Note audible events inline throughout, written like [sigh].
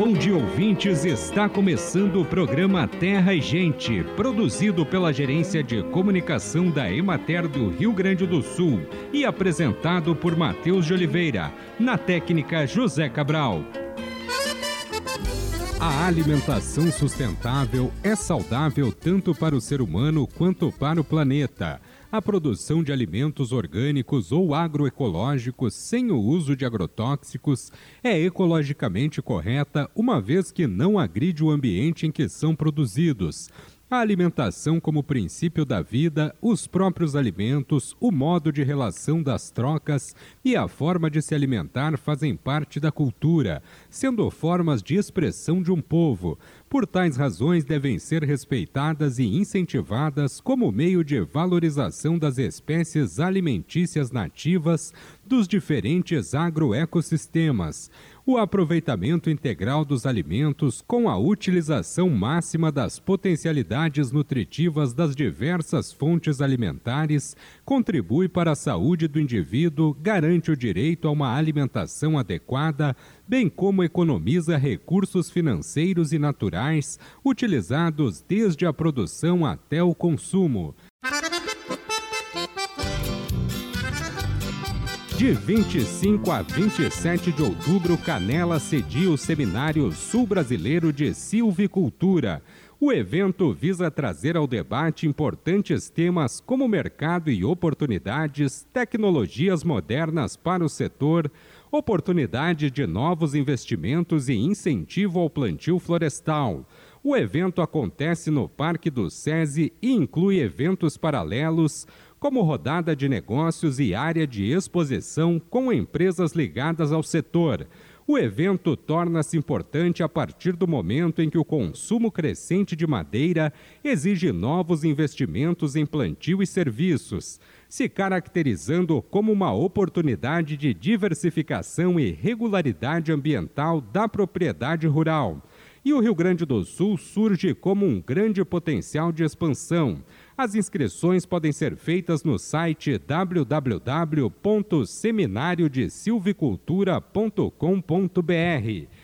Bom dia, ouvintes. Está começando o programa Terra e Gente, produzido pela Gerência de Comunicação da Emater do Rio Grande do Sul e apresentado por Matheus de Oliveira, na técnica José Cabral. A alimentação sustentável é saudável tanto para o ser humano quanto para o planeta a produção de alimentos orgânicos ou agroecológicos sem o uso de agrotóxicos é ecologicamente correta, uma vez que não agride o ambiente em que são produzidos. A alimentação como princípio da vida, os próprios alimentos, o modo de relação das trocas e a forma de se alimentar fazem parte da cultura, sendo formas de expressão de um povo. Por tais razões, devem ser respeitadas e incentivadas como meio de valorização das espécies alimentícias nativas dos diferentes agroecossistemas. O aproveitamento integral dos alimentos com a utilização máxima das potencialidades nutritivas das diversas fontes alimentares contribui para a saúde do indivíduo, garante o direito a uma alimentação adequada, bem como economiza recursos financeiros e naturais utilizados desde a produção até o consumo. De 25 a 27 de outubro, Canela cedia o Seminário Sul Brasileiro de Silvicultura. O evento visa trazer ao debate importantes temas como mercado e oportunidades, tecnologias modernas para o setor, oportunidade de novos investimentos e incentivo ao plantio florestal. O evento acontece no Parque do SESI e inclui eventos paralelos como rodada de negócios e área de exposição com empresas ligadas ao setor. O evento torna-se importante a partir do momento em que o consumo crescente de madeira exige novos investimentos em plantio e serviços, se caracterizando como uma oportunidade de diversificação e regularidade ambiental da propriedade rural. E o Rio Grande do Sul surge como um grande potencial de expansão as inscrições podem ser feitas no site www.seminariodesilvicultura.com.br.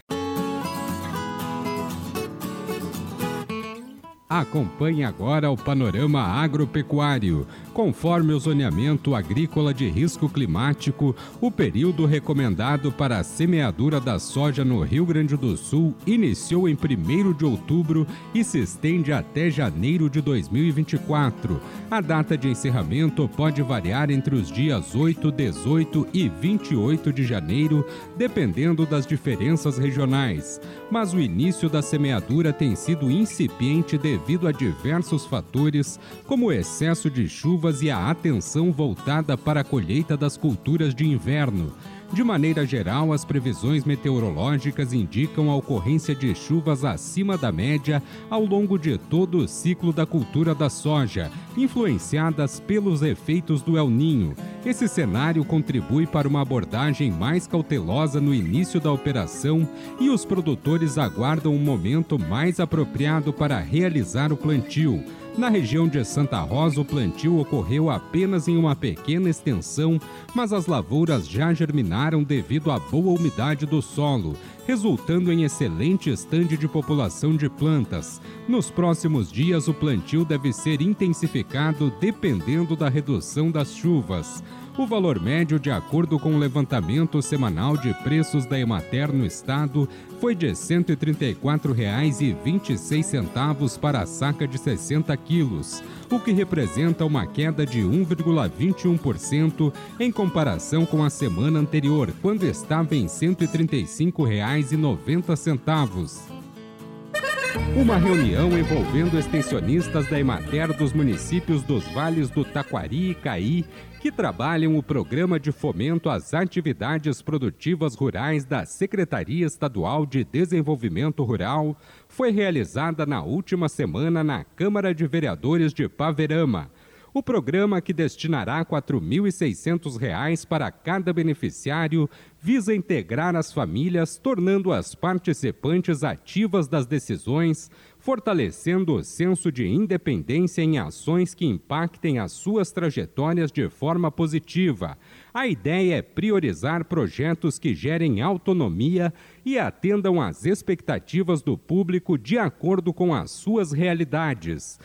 Acompanhe agora o panorama agropecuário. Conforme o zoneamento agrícola de risco climático, o período recomendado para a semeadura da soja no Rio Grande do Sul iniciou em 1 de outubro e se estende até janeiro de 2024. A data de encerramento pode variar entre os dias 8, 18 e 28 de janeiro, dependendo das diferenças regionais. Mas o início da semeadura tem sido incipiente devido a diversos fatores, como o excesso de chuva chuvas e a atenção voltada para a colheita das culturas de inverno. De maneira geral, as previsões meteorológicas indicam a ocorrência de chuvas acima da média ao longo de todo o ciclo da cultura da soja, influenciadas pelos efeitos do El Ninho. Esse cenário contribui para uma abordagem mais cautelosa no início da operação e os produtores aguardam um momento mais apropriado para realizar o plantio. Na região de Santa Rosa, o plantio ocorreu apenas em uma pequena extensão, mas as lavouras já germinaram devido à boa umidade do solo, resultando em excelente estande de população de plantas. Nos próximos dias, o plantio deve ser intensificado dependendo da redução das chuvas. O valor médio, de acordo com o levantamento semanal de preços da Emater no estado, foi de R$ 134,26 para a saca de 60 quilos, o que representa uma queda de 1,21% em comparação com a semana anterior, quando estava em R$ 135,90. Uma reunião envolvendo extensionistas da Emater dos municípios dos vales do Taquari e Caí, que trabalham o programa de fomento às atividades produtivas rurais da Secretaria Estadual de Desenvolvimento Rural, foi realizada na última semana na Câmara de Vereadores de Paverama. O programa, que destinará R$ 4.600 para cada beneficiário, visa integrar as famílias, tornando-as participantes ativas das decisões, fortalecendo o senso de independência em ações que impactem as suas trajetórias de forma positiva. A ideia é priorizar projetos que gerem autonomia e atendam às expectativas do público de acordo com as suas realidades.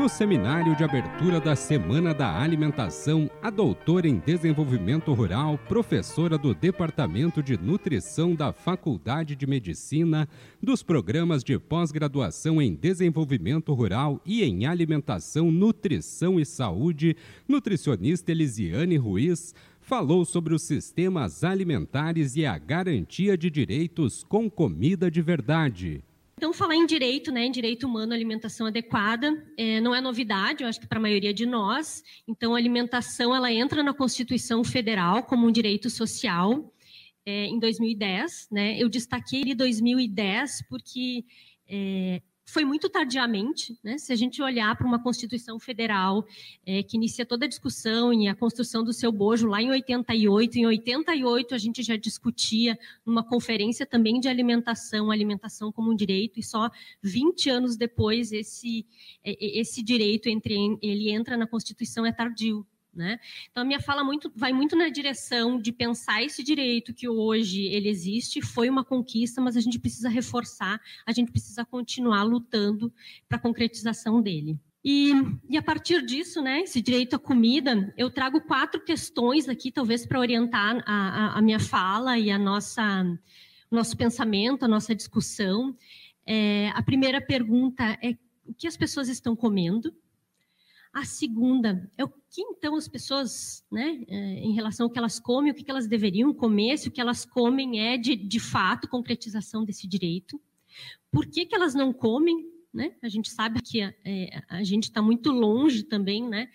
No seminário de abertura da Semana da Alimentação, a doutora em Desenvolvimento Rural, professora do Departamento de Nutrição da Faculdade de Medicina, dos programas de pós-graduação em Desenvolvimento Rural e em Alimentação, Nutrição e Saúde, nutricionista Elisiane Ruiz, falou sobre os sistemas alimentares e a garantia de direitos com comida de verdade. Então, falar em direito, né, em direito humano, alimentação adequada, é, não é novidade, eu acho que para a maioria de nós. Então, a alimentação ela entra na Constituição Federal como um direito social é, em 2010. Né? Eu destaquei ele 2010 porque é, foi muito tardiamente, né? Se a gente olhar para uma Constituição Federal é, que inicia toda a discussão e a construção do seu bojo lá em 88, em 88 a gente já discutia numa conferência também de alimentação, alimentação como um direito, e só 20 anos depois esse, é, esse direito entre, ele entra na Constituição é tardio. Né? Então, a minha fala muito, vai muito na direção de pensar esse direito que hoje ele existe, foi uma conquista, mas a gente precisa reforçar, a gente precisa continuar lutando para a concretização dele. E, e, a partir disso, né, esse direito à comida, eu trago quatro questões aqui, talvez para orientar a, a, a, minha fala e a nossa nosso pensamento, a nossa discussão. É, a primeira pergunta é o que as pessoas estão comendo? A segunda é o que então as pessoas, né, é, em relação ao que elas comem, o que elas deveriam comer, se o que elas comem é de, de fato concretização desse direito. Por que, que elas não comem? Né? A gente sabe que a, é, a gente está muito longe também né,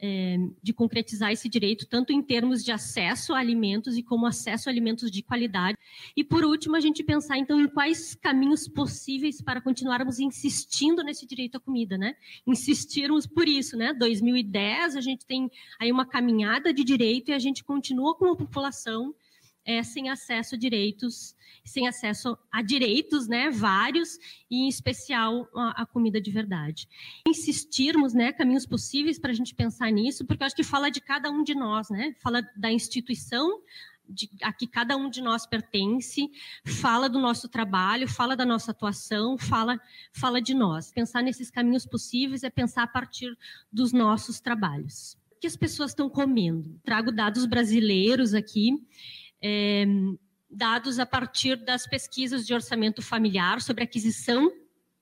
é, de concretizar esse direito, tanto em termos de acesso a alimentos e como acesso a alimentos de qualidade. E, por último, a gente pensar, então, em quais caminhos possíveis para continuarmos insistindo nesse direito à comida, né? Insistirmos por isso, né? 2010, a gente tem aí uma caminhada de direito e a gente continua com a população é, sem acesso a direitos, sem acesso a direitos, né, vários, e em especial a, a comida de verdade. Insistirmos, né, caminhos possíveis para a gente pensar nisso, porque eu acho que fala de cada um de nós, né, fala da instituição de, a que cada um de nós pertence, fala do nosso trabalho, fala da nossa atuação, fala, fala de nós. Pensar nesses caminhos possíveis é pensar a partir dos nossos trabalhos. O que as pessoas estão comendo? Trago dados brasileiros aqui é, dados a partir das pesquisas de orçamento familiar sobre aquisição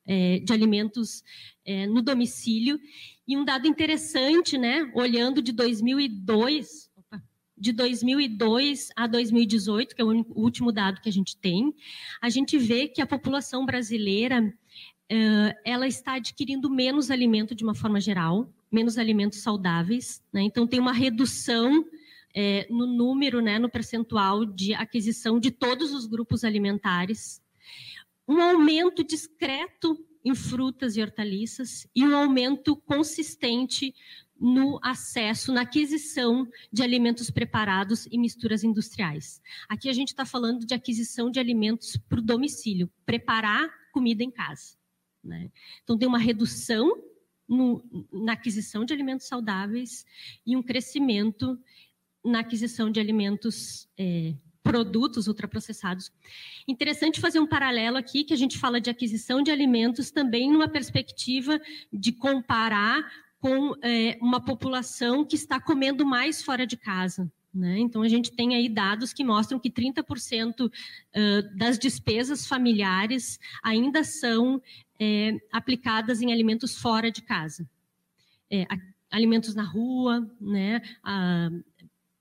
é, de alimentos é, no domicílio. E um dado interessante, né, olhando de 2002, de 2002 a 2018, que é o último dado que a gente tem, a gente vê que a população brasileira ela está adquirindo menos alimento de uma forma geral, menos alimentos saudáveis. Né? Então, tem uma redução é, no número, né, no percentual de aquisição de todos os grupos alimentares, um aumento discreto em frutas e hortaliças e um aumento consistente no acesso, na aquisição de alimentos preparados e misturas industriais. Aqui a gente está falando de aquisição de alimentos para o domicílio, preparar comida em casa. Né? Então, tem uma redução no, na aquisição de alimentos saudáveis e um crescimento na aquisição de alimentos, é, produtos ultraprocessados. Interessante fazer um paralelo aqui, que a gente fala de aquisição de alimentos também numa perspectiva de comparar com é, uma população que está comendo mais fora de casa. Né? Então, a gente tem aí dados que mostram que 30% das despesas familiares ainda são é, aplicadas em alimentos fora de casa. É, alimentos na rua, né?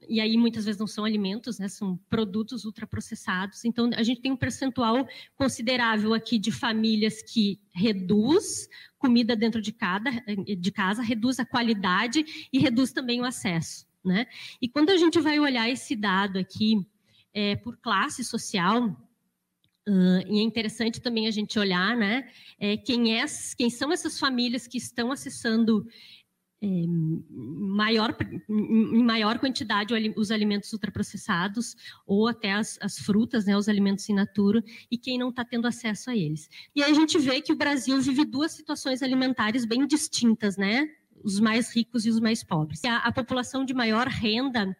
E aí muitas vezes não são alimentos, né, são produtos ultraprocessados. Então, a gente tem um percentual considerável aqui de famílias que reduz comida dentro de, cada, de casa, reduz a qualidade e reduz também o acesso. Né? E quando a gente vai olhar esse dado aqui é, por classe social, Uh, e é interessante também a gente olhar, né, é, quem, é, quem são essas famílias que estão acessando é, maior, em maior quantidade os alimentos ultraprocessados ou até as, as frutas, né, os alimentos in natura, e quem não está tendo acesso a eles. E aí a gente vê que o Brasil vive duas situações alimentares bem distintas, né? Os mais ricos e os mais pobres. A, a população de maior renda,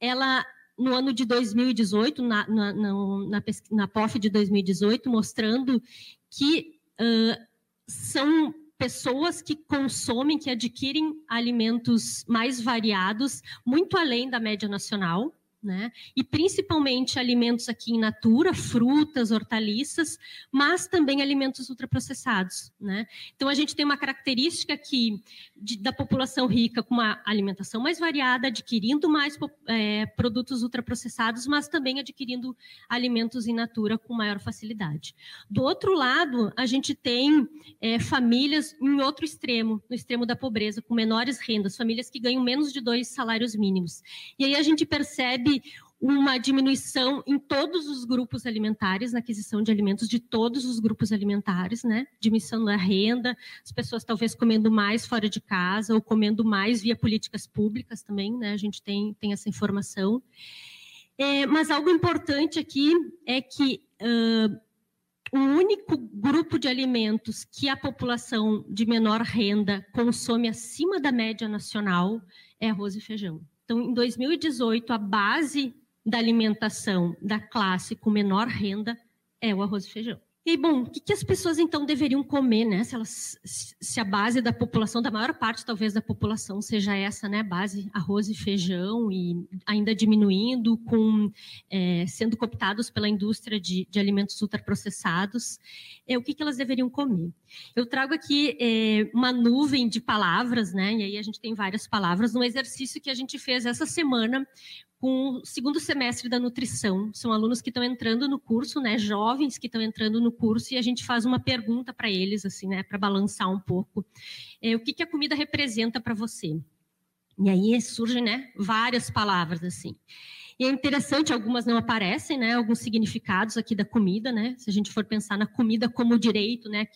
ela no ano de 2018, na, na, na, na POF de 2018, mostrando que uh, são pessoas que consomem, que adquirem alimentos mais variados, muito além da média nacional né? E principalmente alimentos aqui em natura, frutas, hortaliças, mas também alimentos ultraprocessados, né? Então a gente tem uma característica aqui de, da população rica com uma alimentação mais variada, adquirindo mais é, produtos ultraprocessados, mas também adquirindo alimentos in natura com maior facilidade. Do outro lado, a gente tem é, famílias em outro extremo, no extremo da pobreza, com menores rendas, famílias que ganham menos de dois salários mínimos. E aí a gente percebe uma diminuição em todos os grupos alimentares, na aquisição de alimentos de todos os grupos alimentares, né? Diminuição da renda, as pessoas talvez comendo mais fora de casa ou comendo mais via políticas públicas também, né? A gente tem, tem essa informação. É, mas algo importante aqui é que uh, o único grupo de alimentos que a população de menor renda consome acima da média nacional é arroz e feijão. Então, em 2018, a base da alimentação da classe com menor renda é o arroz e feijão. E bom, o que, que, as pessoas então deveriam comer, né? Se, elas, se a base da população, da maior parte talvez da população seja essa, né? Base arroz e feijão e ainda diminuindo, com é, sendo cooptados pela indústria de, de alimentos ultraprocessados, é o que, que elas deveriam comer. Eu trago aqui é, uma nuvem de palavras, né? E aí a gente tem várias palavras no exercício que a gente fez essa semana com o segundo semestre da nutrição. São alunos que estão entrando no curso, né, jovens que estão entrando no curso, e a gente faz uma pergunta para eles, assim, né, para balançar um pouco. É, o que, que a comida representa para você? E aí surgem, né, várias palavras, assim. E é interessante, algumas não aparecem, né? Alguns significados aqui da comida, né? Se a gente for pensar na comida como direito, né?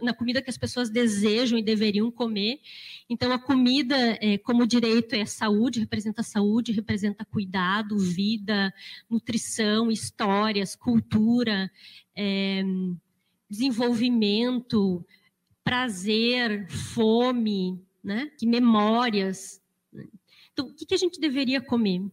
Na comida que as pessoas desejam e deveriam comer. Então, a comida é, como direito é saúde, representa saúde, representa cuidado, vida, nutrição, histórias, cultura, é, desenvolvimento, prazer, fome, né? Que memórias. Então, o que a gente deveria comer?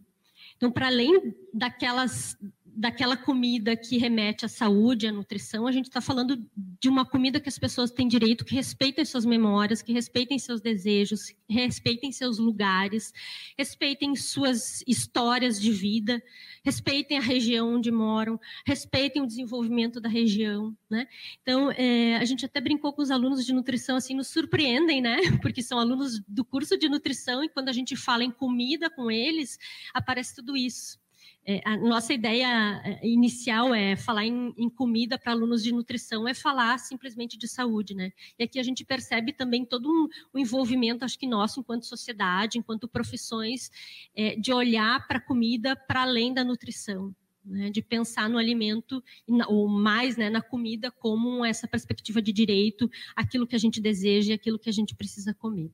Então, para além daquelas daquela comida que remete à saúde, à nutrição, a gente está falando de uma comida que as pessoas têm direito, que respeitem suas memórias, que respeitem seus desejos, respeitem seus lugares, respeitem suas histórias de vida, respeitem a região onde moram, respeitem o desenvolvimento da região, né? Então, é, a gente até brincou com os alunos de nutrição, assim, nos surpreendem, né? [laughs] Porque são alunos do curso de nutrição e quando a gente fala em comida com eles, aparece tudo isso. É, a nossa ideia é, inicial é falar em, em comida para alunos de nutrição, é falar simplesmente de saúde, né? E aqui a gente percebe também todo um, envolvimento, acho que nosso, enquanto sociedade, enquanto profissões, é, de olhar para a comida para além da nutrição. Né, de pensar no alimento, ou mais né, na comida, como essa perspectiva de direito, aquilo que a gente deseja e aquilo que a gente precisa comer.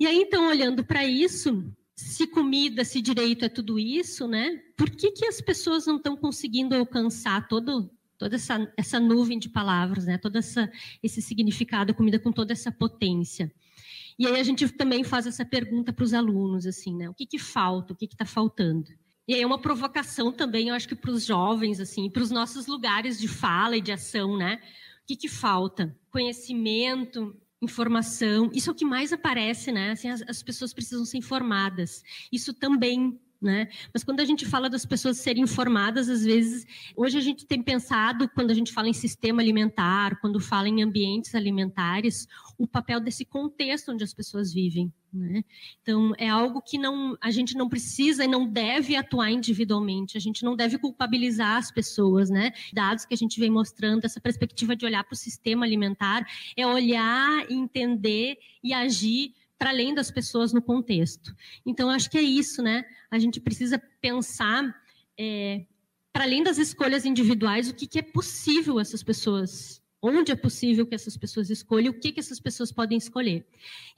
E aí, então, olhando para isso, se comida, se direito é tudo isso, né? Por que, que as pessoas não estão conseguindo alcançar todo, toda essa, essa nuvem de palavras, né? Todo essa, esse significado, comida com toda essa potência. E aí a gente também faz essa pergunta para os alunos, assim, né? O que, que falta? O que está faltando? E aí é uma provocação também, eu acho que para os jovens, assim, para os nossos lugares de fala e de ação, né? O que, que falta? Conhecimento, informação, isso é o que mais aparece, né? Assim, as, as pessoas precisam ser informadas. Isso também né? Mas quando a gente fala das pessoas serem informadas, às vezes, hoje a gente tem pensado, quando a gente fala em sistema alimentar, quando fala em ambientes alimentares, o papel desse contexto onde as pessoas vivem. Né? Então, é algo que não, a gente não precisa e não deve atuar individualmente, a gente não deve culpabilizar as pessoas. Né? Dados que a gente vem mostrando, essa perspectiva de olhar para o sistema alimentar, é olhar, entender e agir para além das pessoas no contexto. Então, acho que é isso, né? A gente precisa pensar, é, para além das escolhas individuais, o que, que é possível essas pessoas onde é possível que essas pessoas escolham, o que, que essas pessoas podem escolher.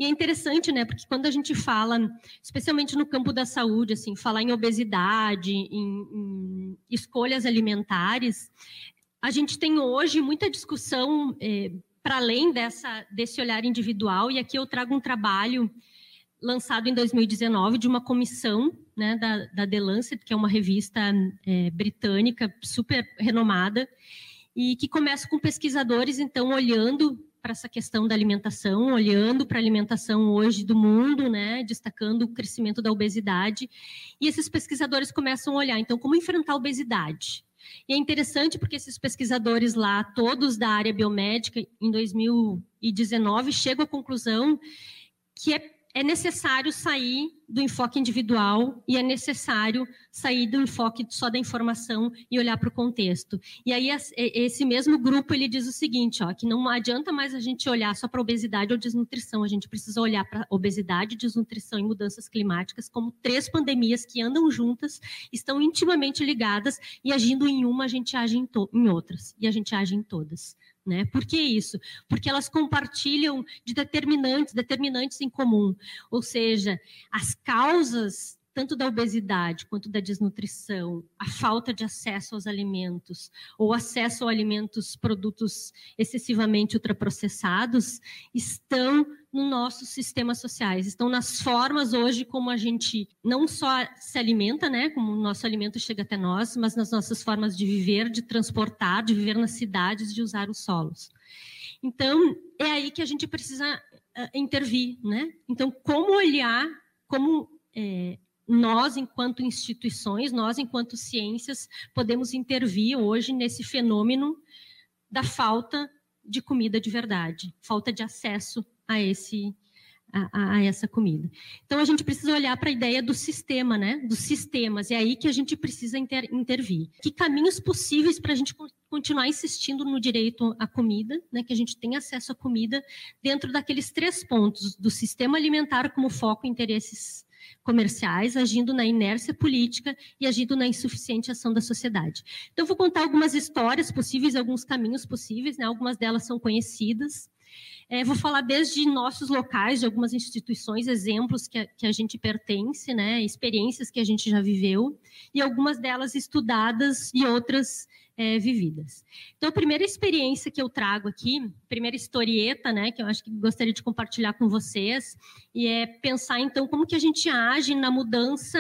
E é interessante, né, porque quando a gente fala, especialmente no campo da saúde, assim, falar em obesidade, em, em escolhas alimentares, a gente tem hoje muita discussão é, para além dessa, desse olhar individual, e aqui eu trago um trabalho lançado em 2019 de uma comissão né, da, da The Lancet, que é uma revista é, britânica super renomada, e que começa com pesquisadores, então, olhando para essa questão da alimentação, olhando para a alimentação hoje do mundo, né, destacando o crescimento da obesidade. E esses pesquisadores começam a olhar, então, como enfrentar a obesidade. E é interessante porque esses pesquisadores lá, todos da área biomédica, em 2019, chegam à conclusão que é é necessário sair do enfoque individual e é necessário sair do enfoque só da informação e olhar para o contexto. E aí esse mesmo grupo ele diz o seguinte, ó, que não adianta mais a gente olhar só para obesidade ou desnutrição, a gente precisa olhar para obesidade, desnutrição e mudanças climáticas como três pandemias que andam juntas, estão intimamente ligadas e agindo em uma a gente age em, em outras e a gente age em todas. Né? Por que isso? Porque elas compartilham de determinantes, determinantes em comum. Ou seja, as causas tanto da obesidade quanto da desnutrição, a falta de acesso aos alimentos ou acesso a alimentos, produtos excessivamente ultraprocessados, estão no nossos sistemas sociais, estão nas formas hoje como a gente não só se alimenta, né, como o nosso alimento chega até nós, mas nas nossas formas de viver, de transportar, de viver nas cidades, de usar os solos. Então, é aí que a gente precisa uh, intervir, né? Então, como olhar, como é, nós, enquanto instituições, nós, enquanto ciências, podemos intervir hoje nesse fenômeno da falta de comida de verdade, falta de acesso a esse a, a, essa comida. Então a gente precisa olhar para a ideia do sistema, né? Dos sistemas. É aí que a gente precisa inter, intervir. Que caminhos possíveis para a gente continuar insistindo no direito à comida, né? Que a gente tenha acesso à comida dentro daqueles três pontos do sistema alimentar como foco interesses comerciais, agindo na inércia política e agindo na insuficiente ação da sociedade. Então, vou contar algumas histórias possíveis, alguns caminhos possíveis, né? algumas delas são conhecidas. É, vou falar desde nossos locais, de algumas instituições, exemplos que a, que a gente pertence, né? experiências que a gente já viveu, e algumas delas estudadas e outras é, vividas. Então, a primeira experiência que eu trago aqui, primeira historieta, né, que eu acho que gostaria de compartilhar com vocês, e é pensar, então, como que a gente age na mudança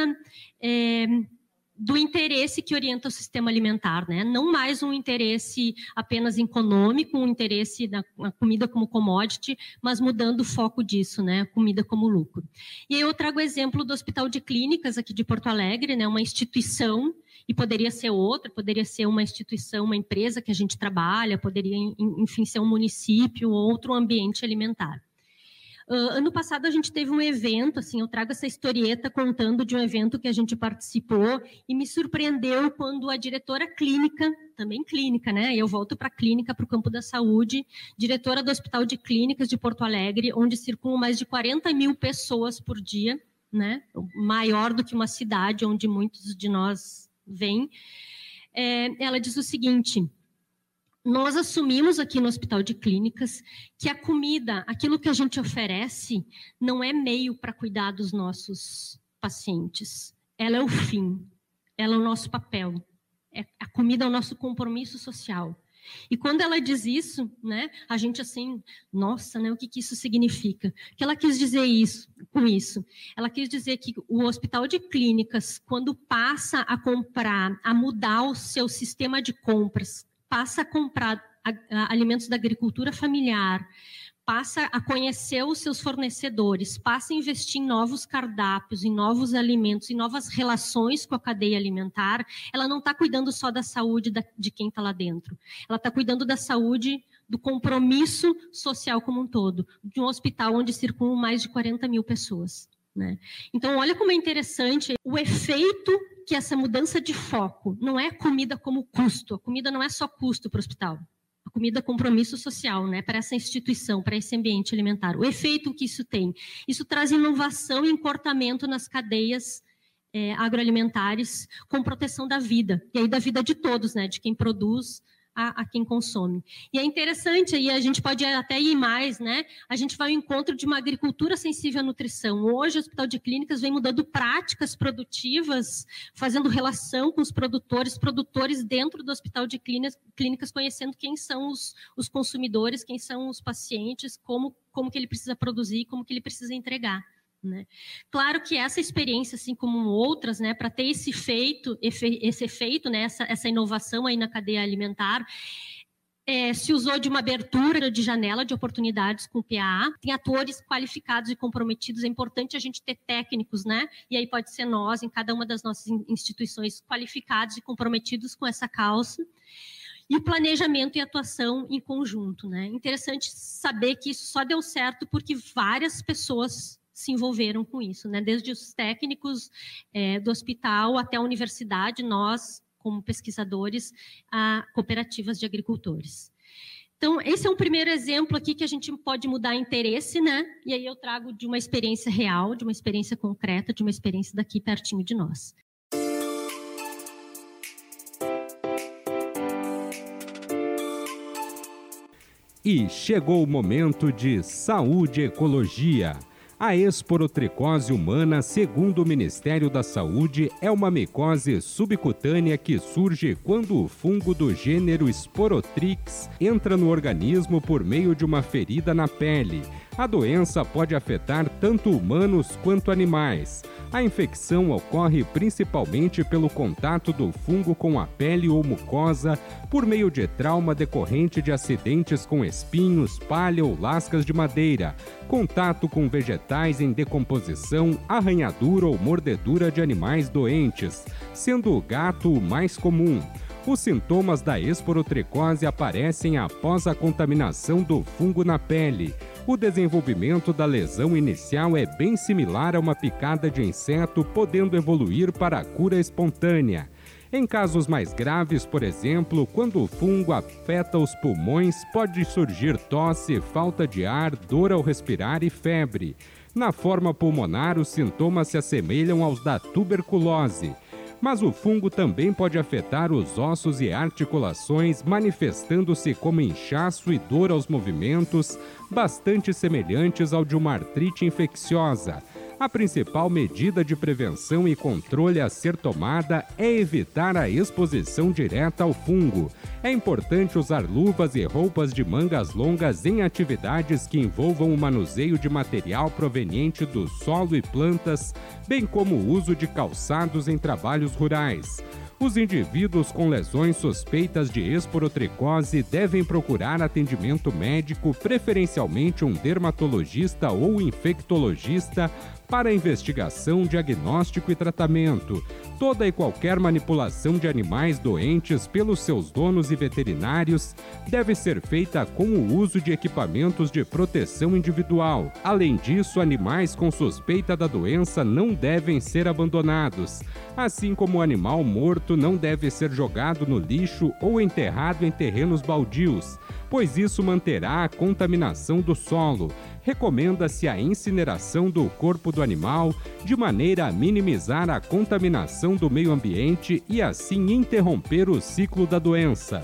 é, do interesse que orienta o sistema alimentar, né? Não mais um interesse apenas econômico, um interesse na, comida como commodity, mas mudando o foco disso, né? Comida como lucro. E aí eu trago o exemplo do Hospital de Clínicas aqui de Porto Alegre, né? Uma instituição e poderia ser outra, poderia ser uma instituição, uma empresa que a gente trabalha, poderia, enfim, ser um município ou outro ambiente alimentar. Uh, ano passado a gente teve um evento, assim, eu trago essa historieta contando de um evento que a gente participou e me surpreendeu quando a diretora clínica, também clínica, né? Eu volto para a clínica, para o campo da saúde, diretora do Hospital de Clínicas de Porto Alegre, onde circulam mais de 40 mil pessoas por dia, né? Maior do que uma cidade onde muitos de nós vêm. É, ela diz o seguinte: nós assumimos aqui no Hospital de Clínicas que a comida, aquilo que a gente oferece, não é meio para cuidar dos nossos pacientes. Ela é o fim, ela é o nosso papel. É, a comida é o nosso compromisso social. E quando ela diz isso, né, a gente assim, nossa, né, o que, que isso significa? Que ela quis dizer isso, com isso? Ela quis dizer que o hospital de clínicas, quando passa a comprar, a mudar o seu sistema de compras, passa a comprar alimentos da agricultura familiar, passa a conhecer os seus fornecedores, passa a investir em novos cardápios, em novos alimentos, em novas relações com a cadeia alimentar, ela não está cuidando só da saúde de quem está lá dentro. Ela está cuidando da saúde do compromisso social como um todo, de um hospital onde circulam mais de 40 mil pessoas. Né? Então, olha como é interessante o efeito que essa mudança de foco não é comida como custo, a comida não é só custo para o hospital. Comida compromisso social, né, para essa instituição, para esse ambiente alimentar. O efeito que isso tem, isso traz inovação e encortamento nas cadeias é, agroalimentares com proteção da vida, e aí da vida de todos, né, de quem produz a, a, quem consome. E é interessante, e a gente pode até ir mais, né? A gente vai ao encontro de uma agricultura sensível à nutrição. Hoje, o Hospital de Clínicas vem mudando práticas produtivas, fazendo relação com os produtores, produtores dentro do Hospital de Clínicas, clínicas conhecendo quem são os, os consumidores, quem são os pacientes, como, como que ele precisa produzir, como que ele precisa entregar. Né? Claro que essa experiência, assim como outras, né, para ter esse efeito, esse efeito, né, essa, essa inovação aí na cadeia alimentar, é, se usou de uma abertura de janela de oportunidades com o PA. Tem atores qualificados e comprometidos. É importante a gente ter técnicos, né? E aí pode ser nós, em cada uma das nossas instituições, qualificados e comprometidos com essa causa. E o planejamento e atuação em conjunto, né? Interessante saber que isso só deu certo porque várias pessoas se envolveram com isso, né? Desde os técnicos é, do hospital até a universidade, nós, como pesquisadores, a cooperativas de agricultores. Então, esse é um primeiro exemplo aqui que a gente pode mudar interesse, né? E aí eu trago de uma experiência real, de uma experiência concreta, de uma experiência daqui pertinho de nós. E chegou o momento de saúde e ecologia. A esporotricose humana, segundo o Ministério da Saúde, é uma micose subcutânea que surge quando o fungo do gênero Sporotrix entra no organismo por meio de uma ferida na pele. A doença pode afetar tanto humanos quanto animais. A infecção ocorre principalmente pelo contato do fungo com a pele ou mucosa, por meio de trauma decorrente de acidentes com espinhos, palha ou lascas de madeira, contato com vegetais em decomposição, arranhadura ou mordedura de animais doentes, sendo o gato o mais comum. Os sintomas da esporotricose aparecem após a contaminação do fungo na pele o desenvolvimento da lesão inicial é bem similar a uma picada de inseto, podendo evoluir para a cura espontânea. Em casos mais graves, por exemplo, quando o fungo afeta os pulmões, pode surgir tosse, falta de ar, dor ao respirar e febre. Na forma pulmonar, os sintomas se assemelham aos da tuberculose. Mas o fungo também pode afetar os ossos e articulações, manifestando-se como inchaço e dor aos movimentos, bastante semelhantes ao de uma artrite infecciosa. A principal medida de prevenção e controle a ser tomada é evitar a exposição direta ao fungo. É importante usar luvas e roupas de mangas longas em atividades que envolvam o manuseio de material proveniente do solo e plantas, bem como o uso de calçados em trabalhos rurais. Os indivíduos com lesões suspeitas de esporotricose devem procurar atendimento médico, preferencialmente um dermatologista ou infectologista, para investigação, diagnóstico e tratamento. Toda e qualquer manipulação de animais doentes pelos seus donos e veterinários deve ser feita com o uso de equipamentos de proteção individual. Além disso, animais com suspeita da doença não devem ser abandonados, assim como o animal morto não deve ser jogado no lixo ou enterrado em terrenos baldios, pois isso manterá a contaminação do solo recomenda-se a incineração do corpo do animal de maneira a minimizar a contaminação do meio ambiente e assim interromper o ciclo da doença.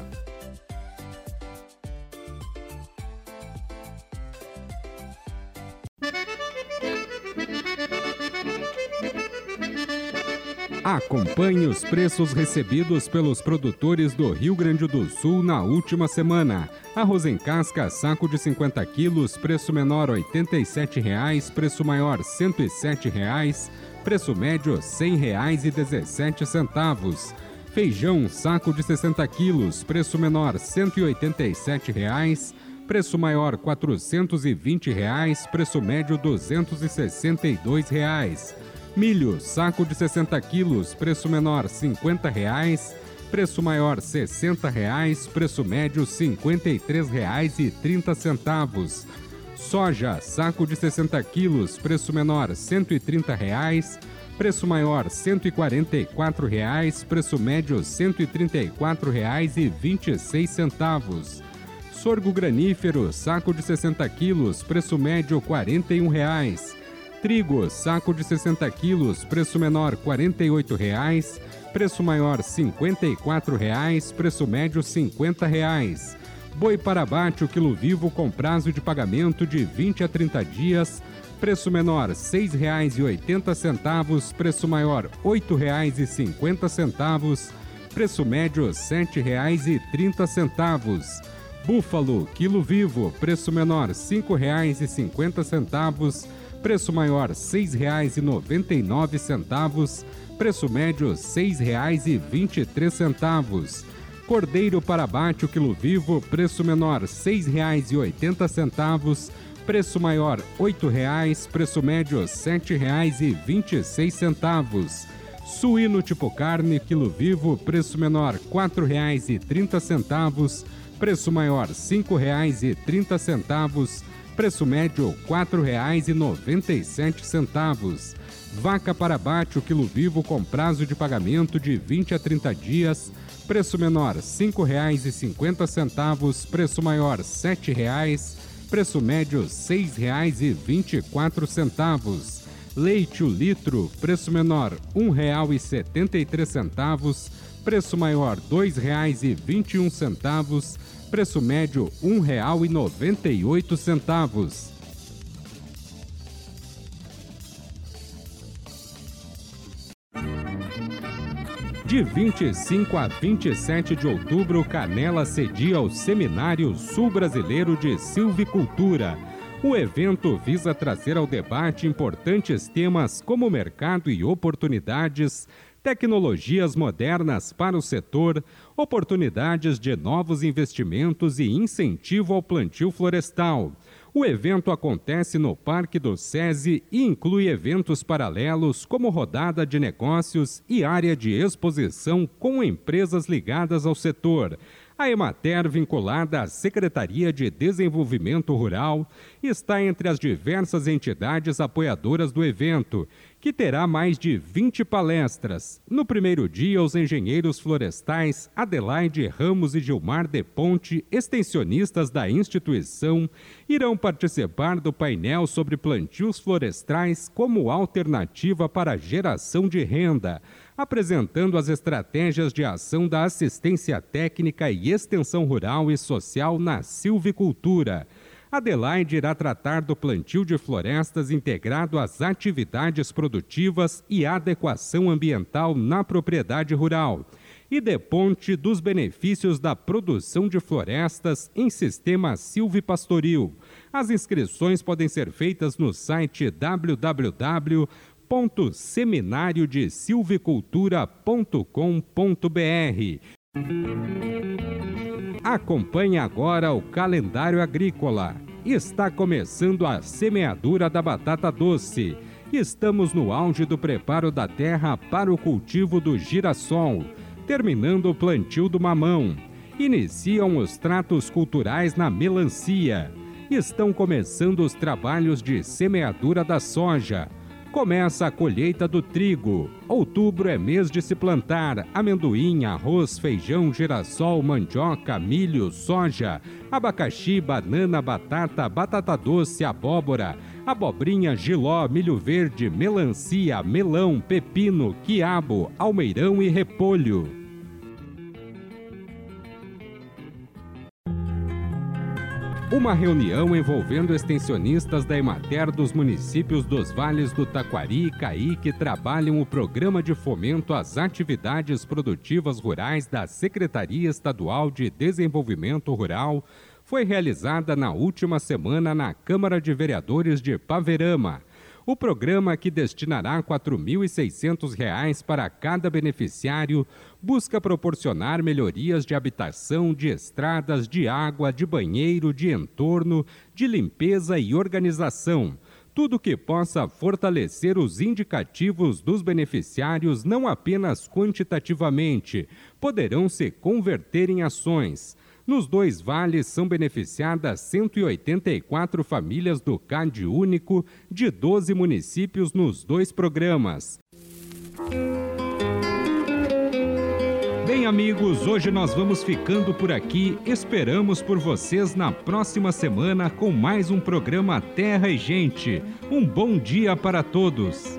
Acompanhe os preços recebidos pelos produtores do Rio Grande do Sul na última semana. Arroz em casca, saco de 50 quilos, preço menor R$ 87,00, preço maior R$ 107,00, preço médio R$ 100,17. Feijão, saco de 60 quilos, preço menor R$ 187,00, preço maior R$ 420,00, preço médio R$ 262,00. Milho, saco de 60 quilos, preço menor 50 reais, preço maior 60 reais, preço médio R$ 53,30. Soja, saco de 60 quilos, preço menor 130 reais, preço maior 144 reais, preço médio R$ 134,26. Sorgo granífero, saco de 60 quilos, preço médio 41 reais Trigo, saco de 60 quilos, preço menor R$ 48,00, preço maior R$ 54,00, preço médio R$ 50,00. Boi para abate, o quilo vivo com prazo de pagamento de 20 a 30 dias, preço menor R$ 6,80, preço maior R$ 8,50, preço médio R$ 7,30. Búfalo, quilo vivo, preço menor R$ 5,50, preço maior R$ 6,99, preço médio R$ 6,23. Cordeiro para abate o quilo vivo, preço menor R$ 6,80, preço maior R$ 8,00, preço médio R$ 7,26. Suíno tipo carne, quilo vivo, preço menor R$ 4,30, preço maior R$ 5,30 Preço médio R$ 4,97. Vaca para abate o quilo vivo com prazo de pagamento de 20 a 30 dias. Preço menor R$ 5,50. Preço maior R$ 7,00. Preço médio R$ 6,24. Leite o litro, preço menor R$ 1,73. Preço maior R$ 2,21 preço médio R$ 1,98. De 25 a 27 de outubro, Canela cedia ao Seminário Sul Brasileiro de Silvicultura. O evento visa trazer ao debate importantes temas como mercado e oportunidades, tecnologias modernas para o setor, oportunidades de novos investimentos e incentivo ao plantio florestal. O evento acontece no Parque do SESI e inclui eventos paralelos como rodada de negócios e área de exposição com empresas ligadas ao setor. A Emater, vinculada à Secretaria de Desenvolvimento Rural, está entre as diversas entidades apoiadoras do evento que terá mais de 20 palestras. No primeiro dia, os engenheiros florestais Adelaide Ramos e Gilmar De Ponte, extensionistas da instituição, irão participar do painel sobre plantios florestais como alternativa para geração de renda, apresentando as estratégias de ação da assistência técnica e extensão rural e social na silvicultura Adelaide irá tratar do plantio de florestas integrado às atividades produtivas e adequação ambiental na propriedade rural. E de ponte dos benefícios da produção de florestas em sistema silvipastoril. As inscrições podem ser feitas no site www.seminariodesilvicultura.com.br. Acompanhe agora o calendário agrícola. Está começando a semeadura da batata doce. Estamos no auge do preparo da terra para o cultivo do girassol, terminando o plantio do mamão. Iniciam os tratos culturais na melancia. Estão começando os trabalhos de semeadura da soja Começa a colheita do trigo. Outubro é mês de se plantar amendoim, arroz, feijão, girassol, mandioca, milho, soja, abacaxi, banana, batata, batata doce, abóbora, abobrinha, giló, milho verde, melancia, melão, pepino, quiabo, almeirão e repolho. Uma reunião envolvendo extensionistas da Emater dos municípios dos Vales do Taquari e Caí que trabalham o programa de fomento às atividades produtivas rurais da Secretaria Estadual de Desenvolvimento Rural foi realizada na última semana na Câmara de Vereadores de Paverama. O programa, que destinará R$ 4.600 para cada beneficiário, busca proporcionar melhorias de habitação, de estradas, de água, de banheiro, de entorno, de limpeza e organização. Tudo que possa fortalecer os indicativos dos beneficiários, não apenas quantitativamente, poderão se converter em ações. Nos dois vales são beneficiadas 184 famílias do CAD único de 12 municípios nos dois programas. Bem, amigos, hoje nós vamos ficando por aqui. Esperamos por vocês na próxima semana com mais um programa Terra e Gente. Um bom dia para todos.